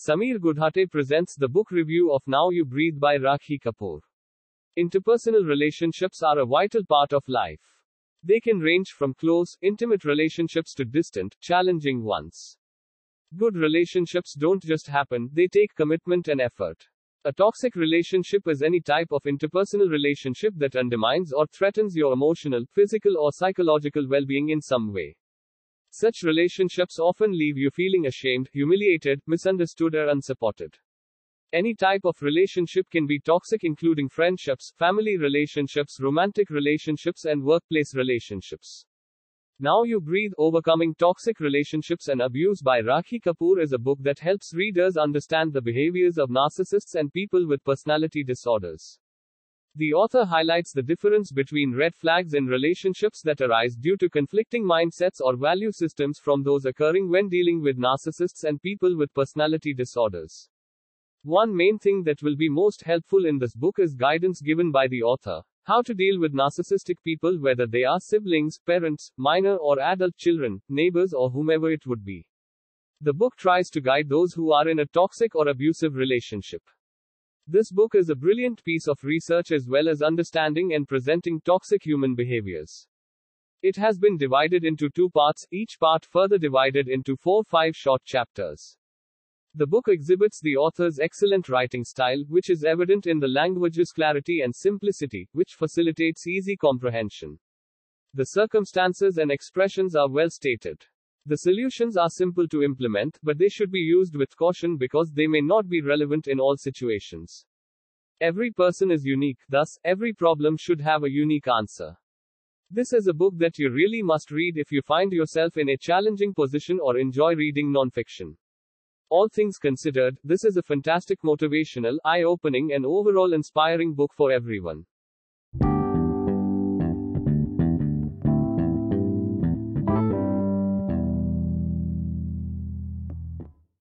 Samir Gudhate presents the book review of Now You Breathe by Rakhi Kapoor. Interpersonal relationships are a vital part of life. They can range from close, intimate relationships to distant, challenging ones. Good relationships don't just happen, they take commitment and effort. A toxic relationship is any type of interpersonal relationship that undermines or threatens your emotional, physical, or psychological well being in some way. Such relationships often leave you feeling ashamed, humiliated, misunderstood, or unsupported. Any type of relationship can be toxic, including friendships, family relationships, romantic relationships, and workplace relationships. Now You Breathe Overcoming Toxic Relationships and Abuse by Rakhi Kapoor is a book that helps readers understand the behaviors of narcissists and people with personality disorders. The author highlights the difference between red flags in relationships that arise due to conflicting mindsets or value systems from those occurring when dealing with narcissists and people with personality disorders. One main thing that will be most helpful in this book is guidance given by the author. How to deal with narcissistic people, whether they are siblings, parents, minor or adult children, neighbors, or whomever it would be. The book tries to guide those who are in a toxic or abusive relationship. This book is a brilliant piece of research as well as understanding and presenting toxic human behaviors. It has been divided into two parts, each part further divided into four five short chapters. The book exhibits the author's excellent writing style, which is evident in the language's clarity and simplicity, which facilitates easy comprehension. The circumstances and expressions are well stated. The solutions are simple to implement, but they should be used with caution because they may not be relevant in all situations. Every person is unique, thus, every problem should have a unique answer. This is a book that you really must read if you find yourself in a challenging position or enjoy reading nonfiction. All things considered, this is a fantastic motivational, eye opening, and overall inspiring book for everyone.